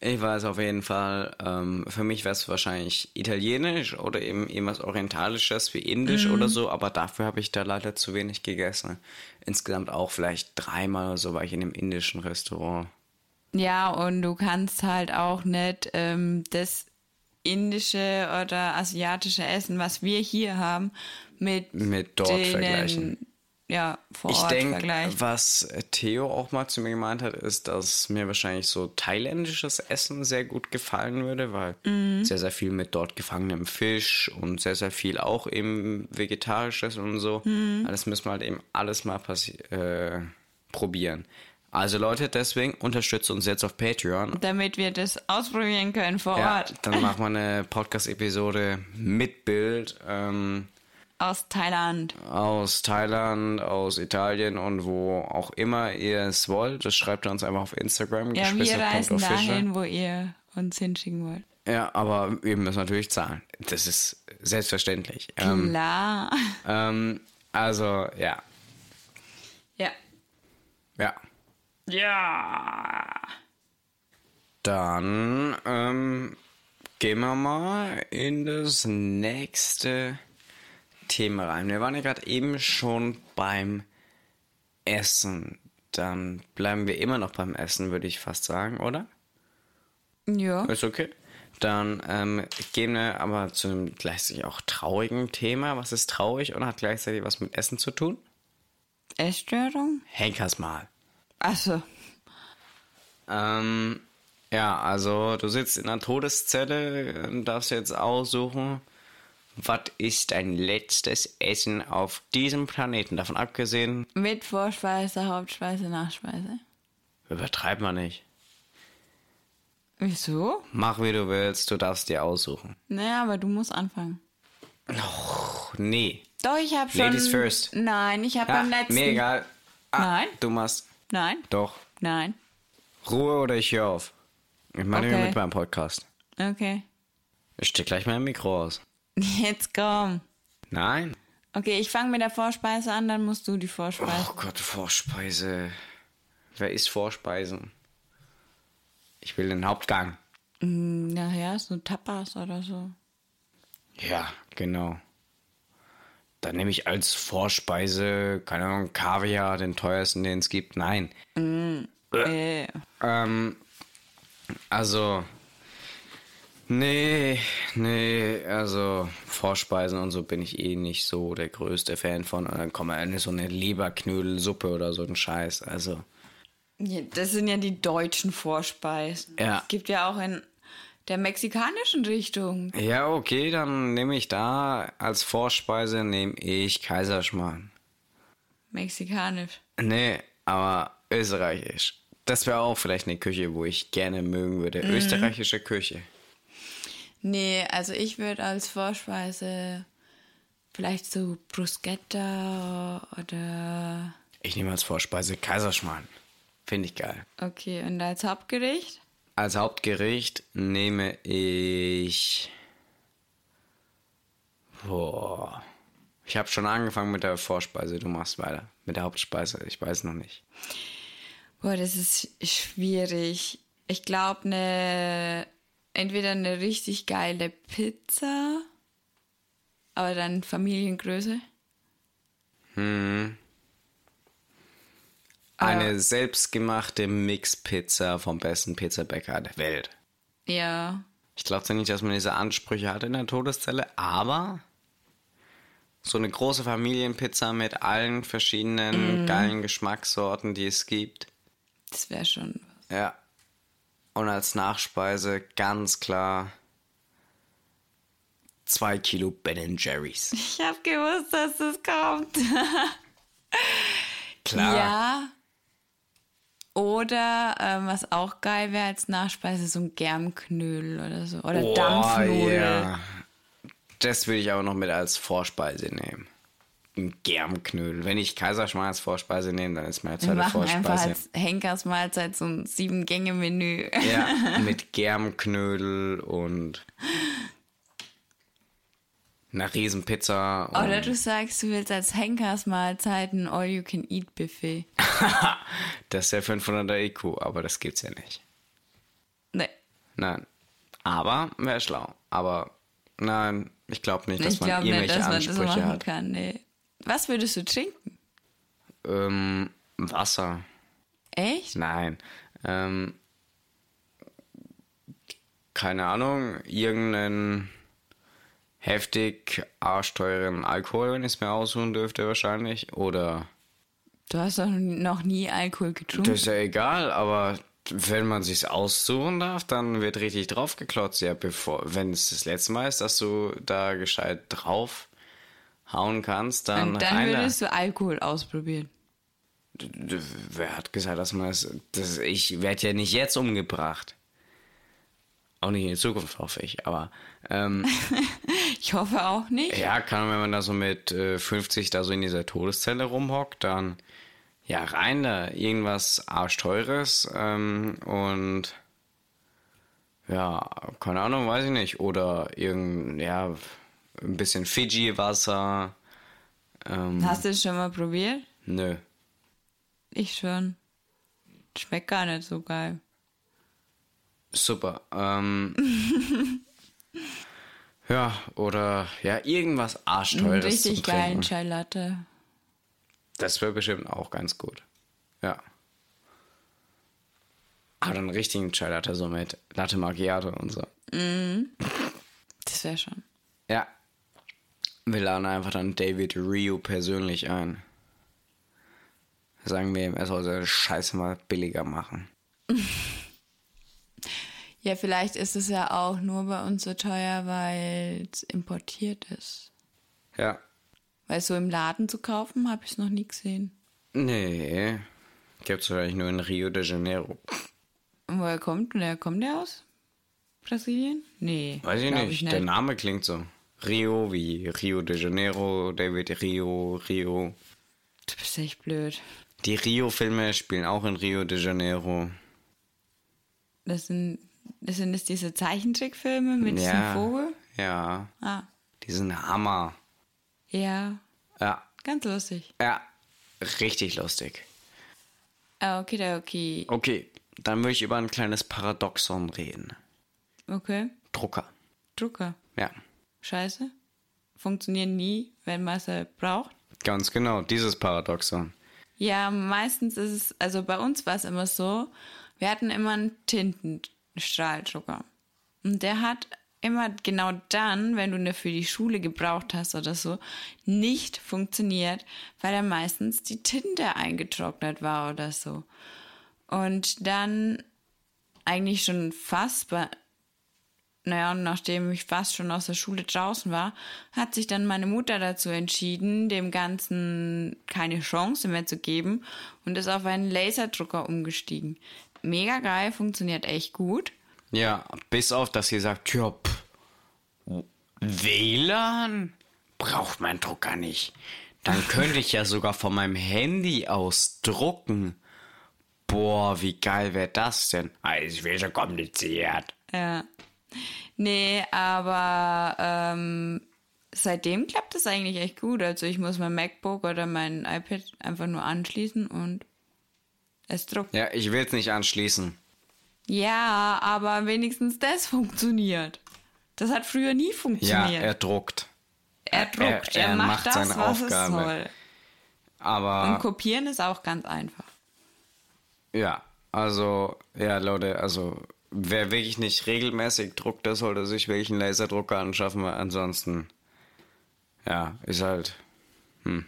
Ich weiß auf jeden Fall, ähm, für mich wäre es wahrscheinlich italienisch oder eben irgendwas Orientalisches wie Indisch oder so, aber dafür habe ich da leider zu wenig gegessen. Insgesamt auch vielleicht dreimal oder so war ich in einem indischen Restaurant. Ja, und du kannst halt auch nicht ähm, das indische oder asiatische Essen, was wir hier haben, mit, Mit dort denen, vergleichen. Ja, vor Ich Ort denke, vergleichen. was Theo auch mal zu mir gemeint hat, ist, dass mir wahrscheinlich so thailändisches Essen sehr gut gefallen würde, weil Mhm. sehr, sehr viel mit dort gefangenem Fisch und sehr, sehr viel auch eben vegetarisches und so. Mhm. Das müssen wir halt eben alles mal äh, probieren. Also Leute, deswegen unterstützt uns jetzt auf Patreon. Damit wir das ausprobieren können vor Ja, Ort. dann [LAUGHS] machen wir eine Podcast-Episode mit Bild. Ähm, Aus Thailand. aus Thailand, aus Italien und wo auch immer ihr es wollt. Das schreibt ihr uns einfach auf Instagram. Ja, wir reisen dahin, wo ihr uns hinschicken wollt. Ja, aber wir müssen natürlich zahlen. Das ist selbstverständlich. Ähm, Klar. ähm, also, ja. Ja. Ja. Ja. Dann ähm, gehen wir mal in das nächste Thema rein. Wir waren ja gerade eben schon beim Essen. Dann bleiben wir immer noch beim Essen, würde ich fast sagen, oder? Ja. Ist okay. Dann ähm, gehen wir aber zu einem gleichzeitig auch traurigen Thema. Was ist traurig und hat gleichzeitig was mit Essen zu tun? Essstörung? Henkers mal. Achso. Ähm, ja, also du sitzt in einer Todeszelle und darfst jetzt aussuchen, was ist dein letztes Essen auf diesem Planeten? Davon abgesehen, Mit Vorspeise, Hauptspeise, Nachspeise. übertreib mal nicht. Wieso? Mach wie du willst, du darfst dir aussuchen. Naja, aber du musst anfangen. Och, nee. Doch, ich habe schon. Ladies first. Nein, ich habe Ja, beim letzten. mir egal. Ah, Nein. Du machst. Nein, Doch. nein. Ruhe oder ich höre auf. Ich meine Okay. mit meinem Podcast. Okay. Ich steck gleich mein Mikro aus. Jetzt komm. Nein. Okay, ich fange mit der Vorspeise an, dann musst du die Vorspeise. Oh Gott, Vorspeise. Wer isst Vorspeisen? Ich will den Hauptgang. Hm, Nachher so Tapas oder so. Ja, genau. Dann nehme ich als Vorspeise, keine Ahnung, Kaviar, den teuersten, den es gibt. Nein. Äh, Ähm, also, nee, nee, also Vorspeisen und so bin ich eh nicht so der größte Fan von. Und dann kommt eine so eine Leberknödelsuppe oder so ein Scheiß. Also, ja, das sind ja die deutschen Vorspeisen. Ja. Es gibt ja auch in der mexikanischen Richtung. ja, okay, dann nehme ich da als Vorspeise nehme ich Kaiserschmarrn. Mexikanisch. Nee, aber österreichisch. Das wäre auch vielleicht eine Küche, wo ich gerne mögen würde. Österreichische Küche. Nee, also ich würde als Vorspeise vielleicht so Bruschetta oder. Ich nehme als Vorspeise Kaiserschmarrn. Finde ich geil. Okay, und als Hauptgericht? Als Hauptgericht nehme ich. Boah. Ich habe schon angefangen mit der Vorspeise. Du machst weiter. Mit der Hauptspeise. Ich weiß noch nicht. Boah, das ist schwierig. Ich glaube, ne, entweder eine richtig geile Pizza, aber dann Familiengröße. Eine selbstgemachte Mixpizza vom besten Pizzabäcker der Welt. Ja. Ich glaube zwar nicht, dass man diese Ansprüche hat in der Todeszelle, aber so eine große Familienpizza mit allen verschiedenen geilen Geschmackssorten, die es gibt. Das wäre schon was. Ja. Und als Nachspeise ganz klar zwei Kilo Ben Jerry's. [LAUGHS] Ich habe gewusst, dass das kommt. [LAUGHS] Klar. Ja. Oder ähm, was auch geil wäre als Nachspeise, so ein Germknödel oder so. Oder Boah, Dampfnudel. ja. Das würde ich aber noch mit als Vorspeise nehmen. Ein Germknödel. Wenn ich Kaiserschmarrn als Vorspeise nehme, dann ist meine Wir zweite machen einfach Vorspeise. als Henkersmahlzeit so ein Sieben-Gänge-Menü. Ja, [LAUGHS] mit Germknödel und Eine Riesenpizza. Oder du sagst, du willst als Henkersmahlzeit ein All-You-Can-Eat-Buffet. [LAUGHS] das ist der 500er IQ, aber das gibt's ja nicht. Nee. Nein. Aber wäre schlau. Aber nein, ich glaube nicht, dass ich man glaube irgendwelche nicht, dass man das Ansprüche machen hat. kann. Nee. Was würdest du trinken? Ähm, Wasser. Echt? Nein. Ähm, keine Ahnung, irgendeinen heftig arschteuren Alkohol, wenn ich es mir aussuchen dürfte, wahrscheinlich. Oder. Du hast doch noch nie Alkohol getrunken. Das ist ja egal, aber wenn man sich's aussuchen darf, dann wird richtig draufgeklotzt. Ja, bevor, wenn es das letzte Mal ist, dass du da gescheit drauf hauen kannst, dann, Und dann rein da. würdest du Alkohol ausprobieren. Wer hat gesagt, dass man das, das ich werde ja nicht jetzt umgebracht. Auch nicht in Zukunft, hoffe ich, aber ähm, [LAUGHS] Ich hoffe auch nicht. ja, kann, wenn man da so mit äh, 50 da so in dieser Todeszelle rumhockt, dann ja, rein da, irgendwas arschteures ähm, und ja, keine Ahnung, weiß ich nicht, oder irgend, ja, ein bisschen Fiji-Wasser, ähm, Hast du es schon mal probiert? nö. Ich schon. Schmeckt gar nicht so geil. Super. Ähm, [LAUGHS] ja, oder ja, irgendwas Arschteures richtig geilen. Chai Latte. Das wäre bestimmt auch ganz gut. Ja. Aber einen richtigen Chai Latte, so mit Latte Macchiato und so. [LAUGHS] Das wäre schon. Ja. Wir laden einfach dann David Ryu persönlich ein. Sagen wir ihm, er soll seine Scheiße mal billiger machen. [LAUGHS] Ja, vielleicht ist es ja auch nur bei uns so teuer, weil es importiert ist. Ja. Weil so im Laden zu kaufen, habe ich es noch nie gesehen. Nee. Gibt's wahrscheinlich nur in Rio de Janeiro. Und woher kommt der? Kommt der aus Brasilien? Nee. Weiß ich glaub nicht. Der Name klingt so. Rio wie Rio de Janeiro, David Rio, Rio. Du bist echt blöd. Die Rio-Filme spielen auch in Rio de Janeiro. Das sind, sind das diese Zeichentrickfilme mit diesem ja. Vogel? Ja. Ah, Die sind Hammer. ja. Ja. Ganz lustig. Ja. Richtig lustig. Ah, okay, okay. Okay, dann würde ich über ein kleines Paradoxon reden. Okay. Drucker. Drucker. Ja. Scheiße. Funktionieren nie, wenn man sie braucht. Ganz genau, dieses Paradoxon. Ja, meistens ist es, also bei uns war es immer so, wir hatten immer einen Tintenstrahldrucker. Und der hat immer genau dann, wenn du ihn für die Schule gebraucht hast oder so, nicht funktioniert, weil er meistens die Tinte eingetrocknet war oder so. Und dann eigentlich schon fast naja, und nachdem ich fast schon aus der Schule draußen war, hat sich dann meine Mutter dazu entschieden, dem Ganzen keine Chance mehr zu geben und ist auf einen Laserdrucker umgestiegen. Mega geil, funktioniert echt gut. Ja, bis auf, dass sie sagt, ja, pff, WLAN braucht mein Drucker nicht. Dann [LAUGHS] könnte ich ja sogar von meinem Handy aus drucken. Boah, wie geil wäre das denn? Ah, ist wieder so kompliziert. Ja. Nee, aber ähm, seitdem klappt es eigentlich echt gut. Also ich muss mein MacBook oder mein iPad einfach nur anschließen und es druckt. Ja, ich will es nicht anschließen. Ja, aber wenigstens das funktioniert. Das hat früher nie Ja, funktioniert. er druckt. er, druckt, er, er macht, macht das, seine was Aufgabe. es soll. Und Aber kopieren ist auch ganz einfach. ja, also, ja, Leute, also wer wirklich nicht regelmäßig druckt, der sollte sich wirklich einen Laserdrucker anschaffen, weil ansonsten, ja, ist halt, hm,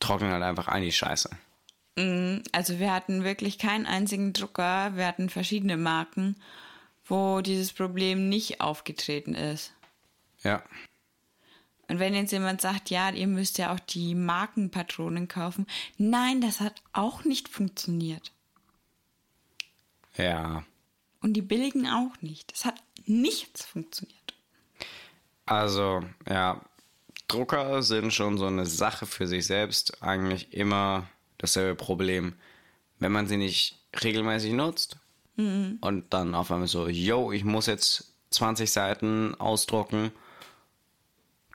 trocknen halt einfach ein die Scheiße. Also wir hatten wirklich keinen einzigen Drucker, wir hatten verschiedene Marken, wo dieses Problem nicht aufgetreten ist. Ja, Und wenn jetzt jemand sagt, ja, ihr müsst ja auch die Markenpatronen kaufen, nein, das hat auch nicht funktioniert. ja. Und die billigen auch nicht. Das hat nichts funktioniert. Also, ja, Drucker sind schon so eine Sache für sich selbst. Eigentlich immer dasselbe Problem. Wenn man sie nicht regelmäßig nutzt und dann auf einmal so, yo, ich muss jetzt 20 Seiten ausdrucken.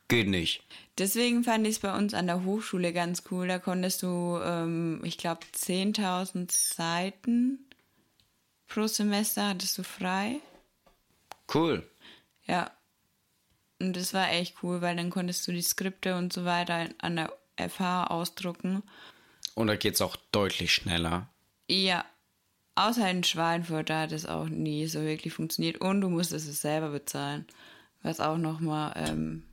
geht nicht. Deswegen fand ich es bei uns an der Hochschule ganz cool. Da konntest du, ähm, ich glaube, 10.000 Seiten pro Semester hattest du frei. Cool. Ja. Und das war echt cool, weil dann konntest du die Skripte und so weiter an der FH ausdrucken. Und da geht es auch deutlich schneller. Ja. Außer in Schweinfurt, da hat es auch nie so wirklich funktioniert. Und du musstest es selber bezahlen. Was auch nochmal ähm,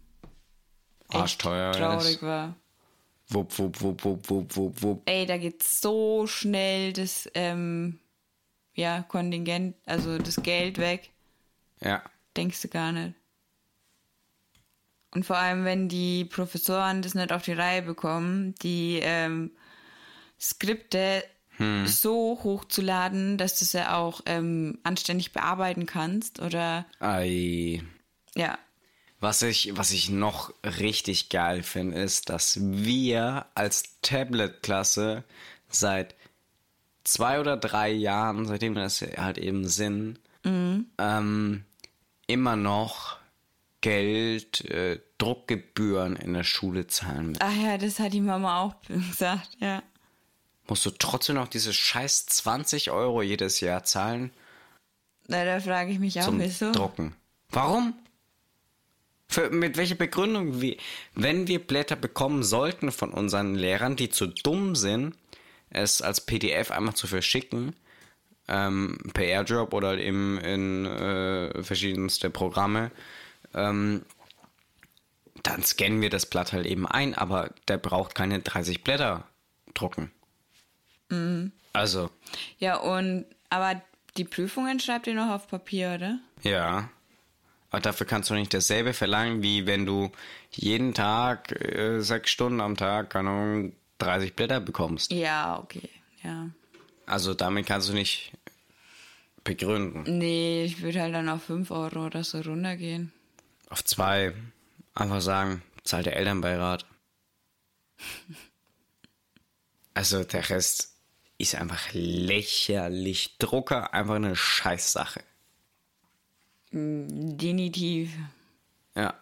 Arschteuer traurig ist. war. Wupp, wupp, wupp, wupp, wupp, wupp, wupp. Ey, da geht so schnell das ähm, ja, Kontingent, also das Geld weg. Ja. Denkst du gar nicht. Und vor allem, wenn die Professoren das nicht auf die Reihe bekommen, die ähm, Skripte so hochzuladen, dass du sie auch ähm, anständig bearbeiten kannst oder Ei. ja. Was ich, was ich noch richtig geil finde, ist, dass wir als Tablet-Klasse seit zwei oder drei Jahren, seitdem wir das halt eben sind, ähm, immer noch Geld, äh, Druckgebühren in der Schule zahlen müssen. Ach ja, das hat die Mama auch [LAUGHS] gesagt, ja. Musst du trotzdem noch diese scheiß 20 Euro jedes Jahr zahlen Na, da frage ich mich auch, zum wieso. Drucken? Warum? Für, mit welcher Begründung? Wie, wenn wir Blätter bekommen sollten von unseren Lehrern, die zu dumm sind, es als PDF einmal zu verschicken, ähm, per Airdrop oder eben in äh, verschiedenste Programme, ähm, dann scannen wir das Blatt halt eben ein, aber der braucht keine 30 Blätter drucken. Also, Ja, und aber die Prüfungen schreibt ihr noch auf Papier, oder? Ja. Aber dafür kannst du nicht dasselbe verlangen, wie wenn du jeden Tag, äh, sechs Stunden am Tag, keine Ahnung, 30 Blätter bekommst. Ja, okay. Ja. Also damit kannst du nicht begründen. Nee, ich würde halt dann auf 5 Euro oder so runtergehen. Auf zwei, einfach sagen, zahlt der Elternbeirat. [LAUGHS] Also der Rest ist einfach lächerlich. Drucker, einfach eine Scheißsache. Definitiv. Ja.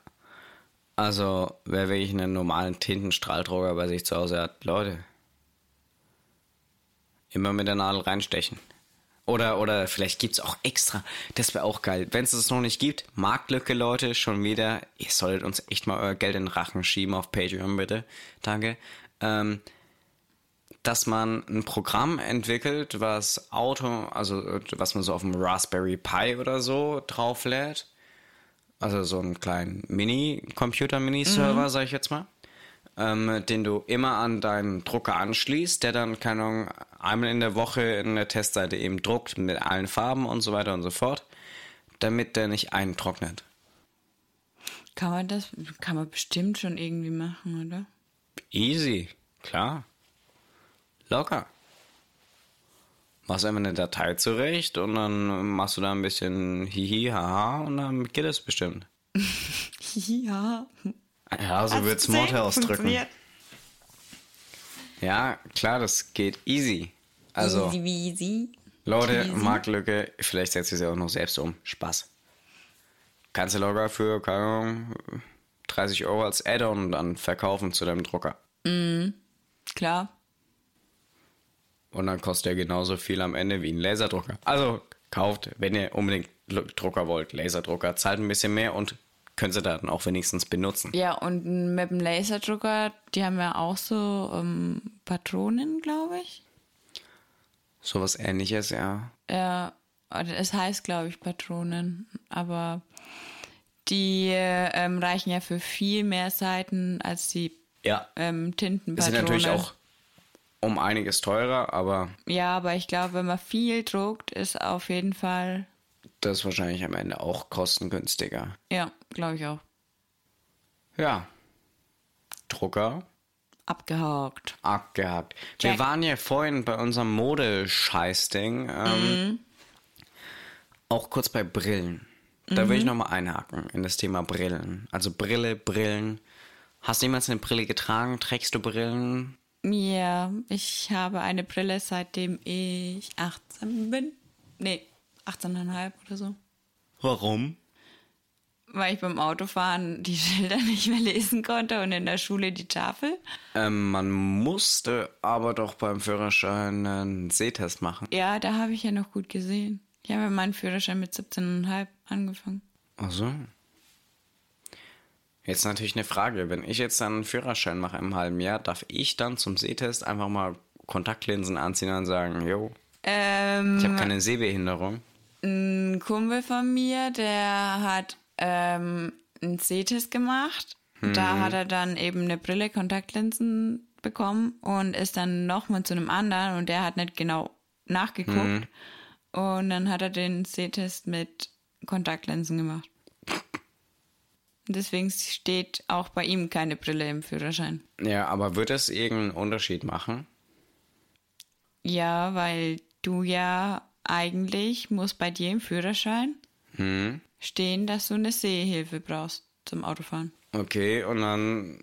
Also, wer wirklich einen normalen Tintenstrahldrucker bei sich zu Hause hat, Leute. Immer mit der Nadel reinstechen. Oder, oder vielleicht gibt's auch extra. Das wäre auch geil. Wenn es das noch nicht gibt, Marktlücke, Leute, schon wieder. Ihr solltet uns echt mal euer Geld in den Rachen schieben auf Patreon, bitte. Danke. Ähm, dass man ein Programm entwickelt, was Auto, also äh, was man so auf dem Raspberry Pi oder so drauflädt. Also so einen kleinen Mini-Computer, Mini-Server, sag ich jetzt mal. Ähm, den du immer an deinen Drucker anschließt, der dann, keine Ahnung, einmal in der Woche in der Testseite eben druckt mit allen Farben und so weiter und so fort, damit der nicht eintrocknet. Kann man das, kann man bestimmt schon irgendwie machen, oder? Easy, klar. Locker. Machst einfach eine Datei zurecht und dann machst du da ein bisschen hihi, haha und dann geht es bestimmt. [LAUGHS] Ja. Ja, so wird's Motto ausdrücken. Ja, klar, das geht easy. Also, Easy, easy. Leute, easy. Marktlücke, vielleicht setzt ihr sie auch noch selbst um. Spaß. Kannst du locker für, keine Ahnung, 30 Euro als Add-on dann verkaufen zu deinem Drucker. Klar. Und dann kostet er genauso viel am Ende wie ein Laserdrucker. Also kauft, wenn ihr unbedingt Drucker wollt, Laserdrucker, zahlt ein bisschen mehr und könnt ihr dann auch wenigstens benutzen. Ja, und mit dem Laserdrucker, die haben ja auch so ähm, Patronen, glaube ich. Sowas ähnliches, ja. Ja, es heißt, glaube ich, Patronen, aber die ähm, reichen ja für viel mehr Seiten als die Ja. ähm, Tintenpatronen. sind natürlich auch um einiges teurer, aber Ja, aber ich glaube, wenn man viel druckt, ist auf jeden Fall, das ist wahrscheinlich am Ende auch kostengünstiger. ja, glaube ich auch, Ja. Drucker abgehakt. abgehakt. Wir Check. waren ja vorhin bei unserem Modescheißding. Ähm, Auch kurz bei Brillen. Da will ich nochmal einhaken in das Thema Brillen. Also Brille, Brillen. Hast du jemals eine Brille getragen? Trägst du Brillen? Ja, ich habe eine Brille, seitdem ich 18 bin. Nee, 18,5 oder so. Warum? weil ich beim Autofahren die Schilder nicht mehr lesen konnte und in der Schule die Tafel. Ähm, man musste aber doch beim Führerschein einen Sehtest machen. Ja, da habe ich ja noch gut gesehen. Ich habe meinen Führerschein mit 17,5 angefangen. Ach so. Jetzt natürlich eine Frage. Wenn ich jetzt dann einen Führerschein mache im halben Jahr, darf ich dann zum Sehtest einfach mal Kontaktlinsen anziehen und sagen, jo, Ähm, ich habe keine Sehbehinderung? ein Kumpel von mir, der hat ähm, einen Sehtest gemacht. Da hat er dann eben eine Brille, Kontaktlinsen bekommen und ist dann nochmal zu einem anderen und der hat nicht genau nachgeguckt. Und dann hat er den Sehtest mit Kontaktlinsen gemacht. Deswegen steht auch bei ihm keine Brille im Führerschein. Ja, aber wird es irgendeinen Unterschied machen? Ja, weil du ja eigentlich muss bei dir im Führerschein Hm. stehen, dass du eine Sehhilfe brauchst zum Autofahren. Okay, und dann,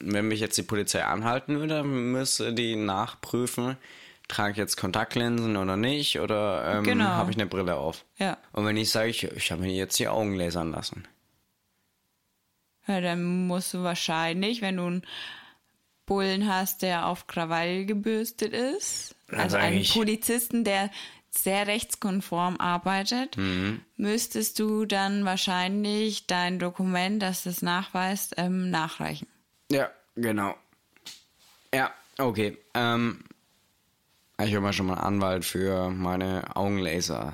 wenn mich jetzt die Polizei anhalten würde, müsste die nachprüfen, trage ich jetzt Kontaktlinsen oder nicht, oder ähm, Genau. habe ich eine Brille auf? Ja. Und wenn ich sage, ich, ich habe mir jetzt die Augen lasern lassen. Ja, dann musst du wahrscheinlich, wenn du einen Bullen hast, der auf Krawall gebürstet ist, also einen eigentlich- Polizisten, der sehr rechtskonform arbeitet, Mhm. müsstest du dann wahrscheinlich dein Dokument, das das nachweist, ähm, nachreichen. Ja, genau. Ja, okay. Ähm, ich habe mal schon mal einen Anwalt für meine Augenlaser.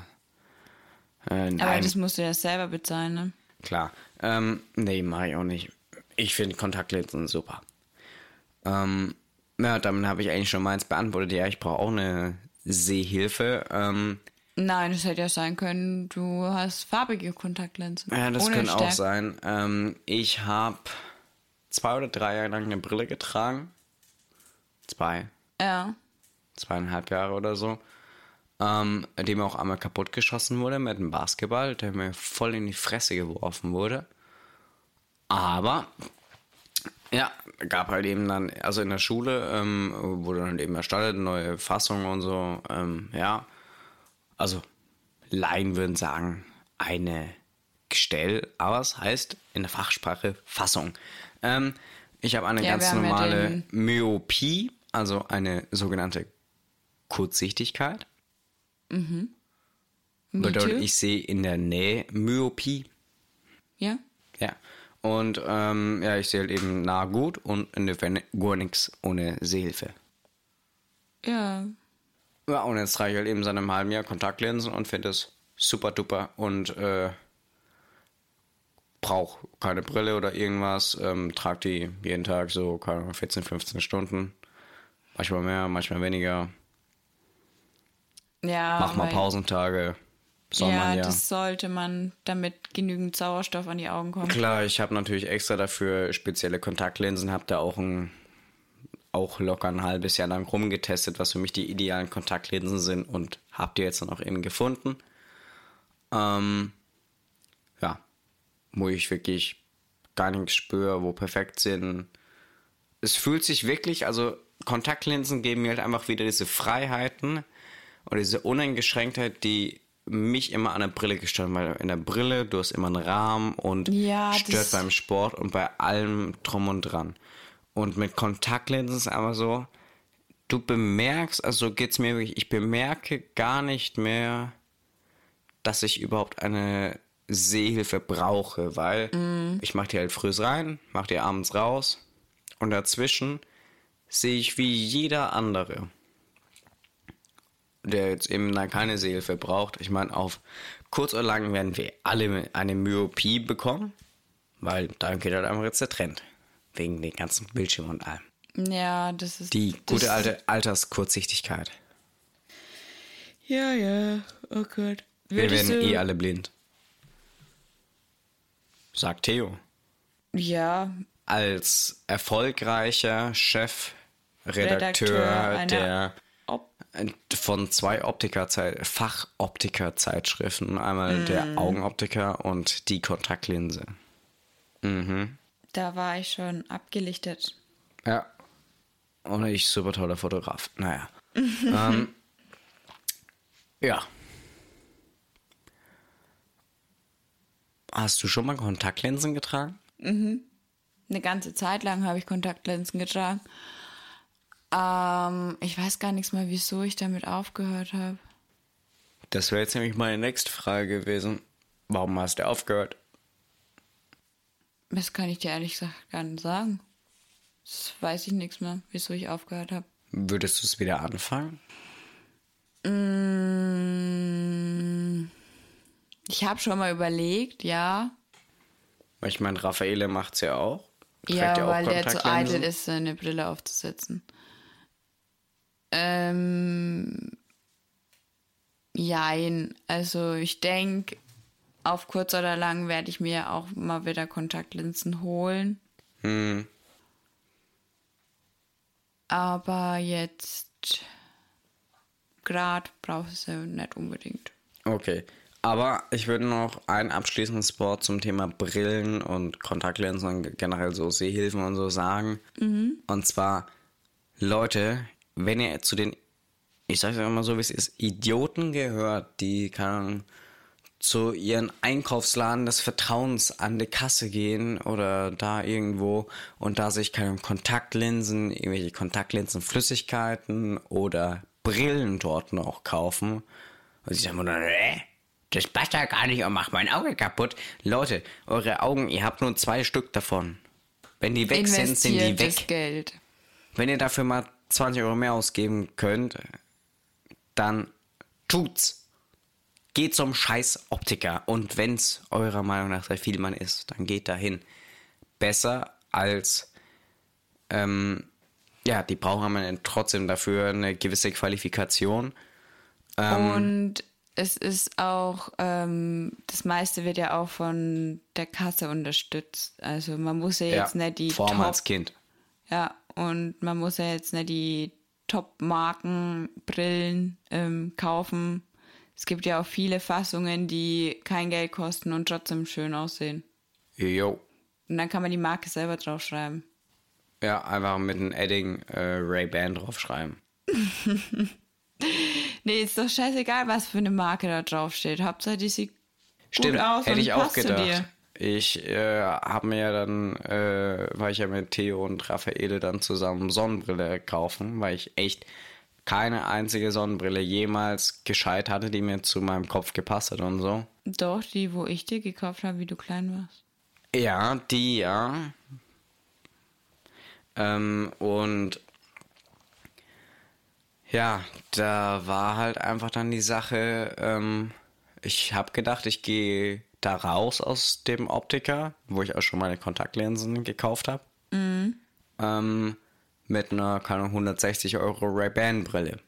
Äh, Aber das musst du ja selber bezahlen, ne? klar. Ähm, nee, mache ich auch nicht. Ich finde Kontaktlinsen super. Ähm, ja, damit habe ich eigentlich schon meins beantwortet. Ja, ich brauche auch eine Sehhilfe. Ähm, Nein, es hätte ja sein können, du hast farbige Kontaktlinsen. ja, das ohne könnte auch sein. Ähm, ich habe zwei oder drei Jahre lang eine Brille getragen. Zwei. Ja. zweieinhalb Jahre oder so, ähm, die mir auch einmal kaputt geschossen wurde mit einem Basketball, der mir voll in die Fresse geworfen wurde. Aber ja, gab halt eben dann, also in der Schule ähm, wurde dann eben erstattet, neue Fassung und so, ähm, ja. Also Laien würden sagen, eine Gestell, aber es heißt in der Fachsprache Fassung. Ähm, ich habe eine Ja, ganz ja normale Myopie, also eine sogenannte Kurzsichtigkeit. Me Bedeutet, ich sehe in der Nähe Myopie. Ja. Ja. Und ähm, ja, ich sehe halt eben nah gut und in der Ferne gar nichts ohne Sehhilfe. Ja. Ja, und jetzt trage ich halt eben seit einem halben Jahr Kontaktlinsen und finde es super duper und äh, brauche keine Brille oder irgendwas. Ähm, trage die jeden Tag so keine Ahnung, 14, 15 Stunden. Manchmal mehr, manchmal weniger. Ja. Mach mal Pausentage. Soll ja, man ja. das sollte man, damit genügend Sauerstoff an die Augen kommt. Klar, ich habe natürlich extra dafür spezielle Kontaktlinsen, habe da auch ein auch locker ein halbes Jahr lang rumgetestet, was für mich die idealen Kontaktlinsen sind und habe die jetzt dann auch eben gefunden. Ähm, ja, wo ich wirklich gar nichts spüre, wo perfekt sind. Es fühlt sich wirklich, also Kontaktlinsen geben mir halt einfach wieder diese Freiheiten oder diese Uneingeschränktheit, die mich immer an der Brille gestört weil in der Brille, du hast immer einen Rahmen und Ja, stört beim Sport und bei allem drum und dran. Und mit Kontaktlinsen ist aber so, du bemerkst, also geht's mir wirklich, ich bemerke gar nicht mehr, dass ich überhaupt eine Sehhilfe brauche, weil ich mache die halt früh rein, mache die abends raus und dazwischen sehe ich wie jeder andere, der jetzt eben dann keine Sehhilfe braucht. Ich meine, auf kurz oder lang werden wir alle eine Myopie bekommen, weil da geht halt einfach jetzt der Trend. Wegen den ganzen Bildschirmen und allem. Ja, das ist. Die das, gute alte Alterskurzsichtigkeit. Ja, ja. Oh Gott. Wir Würdest werden eh alle blind. Sagt Theo. Ja, Als erfolgreicher Chefredakteur Redakteur der von zwei Optikerzeit Fachoptikerzeitschriften, einmal der Mhm. Augenoptiker und die Kontaktlinse. da war ich schon abgelichtet. Ja. Und ich super toller Fotograf. Naja. [LAUGHS] ähm, ja. hast du schon mal Kontaktlinsen getragen? Eine ganze Zeit lang habe ich Kontaktlinsen getragen. Ähm, ich weiß gar nichts mehr, wieso ich damit aufgehört habe. Das wäre jetzt nämlich meine nächste Frage gewesen. Warum hast du aufgehört? Das kann ich dir ehrlich gesagt gar nicht sagen. Das weiß ich nichts mehr, wieso ich aufgehört habe. Würdest du es wieder anfangen? Mm, Ich habe schon mal überlegt, ja. Weil ich meine, Raffaele macht's ja auch. Ja, Trägt weil der zu eitel ist, eine Brille aufzusetzen. Ähm, jein. Also ich denke, auf kurz oder lang werde ich mir auch mal wieder Kontaktlinsen holen. Hm. Aber jetzt gerade brauche ich sie nicht unbedingt. Okay. Aber ich würde noch ein abschließendes Wort zum Thema Brillen und Kontaktlinsen und generell so Sehhilfen und so sagen. Und zwar, Leute, wenn ihr zu den, ich sage es immer so, wie es ist, Idioten gehört, die Ahnung, zu ihren Einkaufsladen des Vertrauens an die Kasse gehen oder da irgendwo und da sich keine Kontaktlinsen, irgendwelche Kontaktlinsenflüssigkeiten oder Brillen dort noch kaufen. Und sie sagen dann, äh, das passt ja gar nicht und macht mein Auge kaputt. Leute, eure Augen, ihr habt nur zwei Stück davon. Wenn die weg sind, sind die Investiert das weg. Geld. Wenn ihr dafür mal 20 Euro mehr ausgeben könnt, dann tut's. Geht zum scheiß Optiker. Und wenn's eurer Meinung nach sehr viel man ist, dann geht dahin. Besser als, ähm, ja, die brauchen man trotzdem dafür eine gewisse Qualifikation. Ähm, Und es ist auch, ähm, das meiste wird ja auch von der Kasse unterstützt. Also man muss ja jetzt nicht die vor allem Top, als Kind. ja, und man muss ja jetzt nicht die Top-Marken-Brillen ähm, kaufen. Es gibt ja auch viele Fassungen, die kein Geld kosten und trotzdem schön aussehen. Jo. Und dann kann man die Marke selber draufschreiben. Ja, einfach mit einem Edding äh, Ray-Ban draufschreiben. [LAUGHS] Nee, ist doch scheißegal, was für eine Marke da draufsteht. Hauptsache, die sieht Stimmt, gut aus hätte und ich auch passt zu gedacht. dir. Ich äh, habe mir ja dann, äh, war ich ja mit Theo und Raffaele dann zusammen Sonnenbrille kaufen, weil ich echt keine einzige Sonnenbrille jemals gescheit hatte, die mir zu meinem Kopf gepasst hat und so. Doch, die, wo ich dir gekauft habe, wie du klein warst. Ja, die, ja. Ähm, und ja, da war halt einfach dann die Sache, ähm, ich habe gedacht, ich gehe da raus aus dem Optiker, wo ich auch schon meine Kontaktlinsen gekauft habe, ähm, mit einer, keine Ahnung, 160 Euro Ray-Ban-Brille.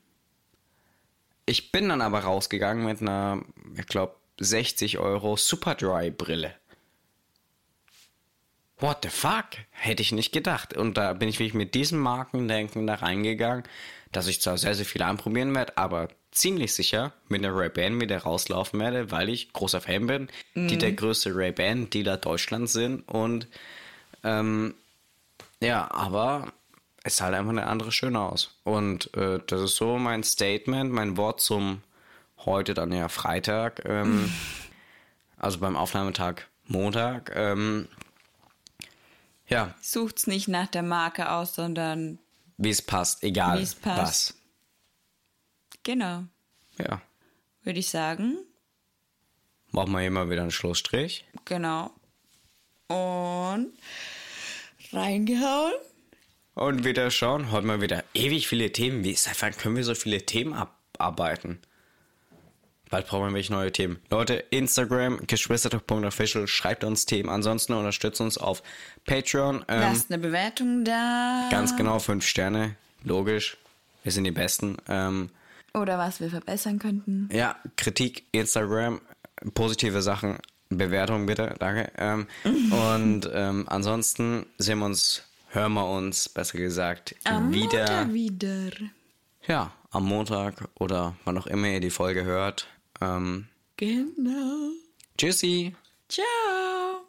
Ich bin dann aber rausgegangen mit einer, ich glaube, 60 Euro Superdry-Brille. What the fuck? Hätte ich nicht gedacht. Und da bin ich wirklich mit diesem Markendenken da reingegangen, dass ich zwar sehr, sehr viel anprobieren werde, aber ziemlich sicher mit einer Ray-Ban wieder rauslaufen werde, weil ich großer Fan bin, die der größte Ray-Ban-Dealer Deutschlands sind. Und ähm, ja, aber es sah halt einfach eine andere schön aus. Und äh, das ist so mein Statement, mein Wort zum heute dann ja Freitag, ähm, [LAUGHS] also beim Aufnahmetag Montag. Ähm, ja, Sucht's nicht nach der Marke aus, sondern wie es passt, egal Wie es passt. genau, was. Ja, würde ich sagen. machen wir hier mal wieder einen Schlussstrich. Genau. Und reingehauen. Und wieder schauen, heute mal wieder ewig viele Themen. Wie seit wann können wir so viele Themen abarbeiten? Bald brauchen wir welche neue Themen. Leute, Instagram, geschwistertalk.official, schreibt uns Themen. Ansonsten unterstützt uns auf Patreon. Ähm, Lasst eine Bewertung da. ganz genau, fünf Sterne. Logisch. Wir sind die Besten. Ähm, Oder was wir verbessern könnten. ja, Kritik, Instagram, positive Sachen, Bewertung bitte, danke. Ähm, [LAUGHS] und ähm, ansonsten sehen wir uns, hören wir uns, besser gesagt, Am wieder. Montag wieder. Ja, am Montag oder wann auch immer ihr die Folge hört. Ähm, Genau. tschüssi. Ciao.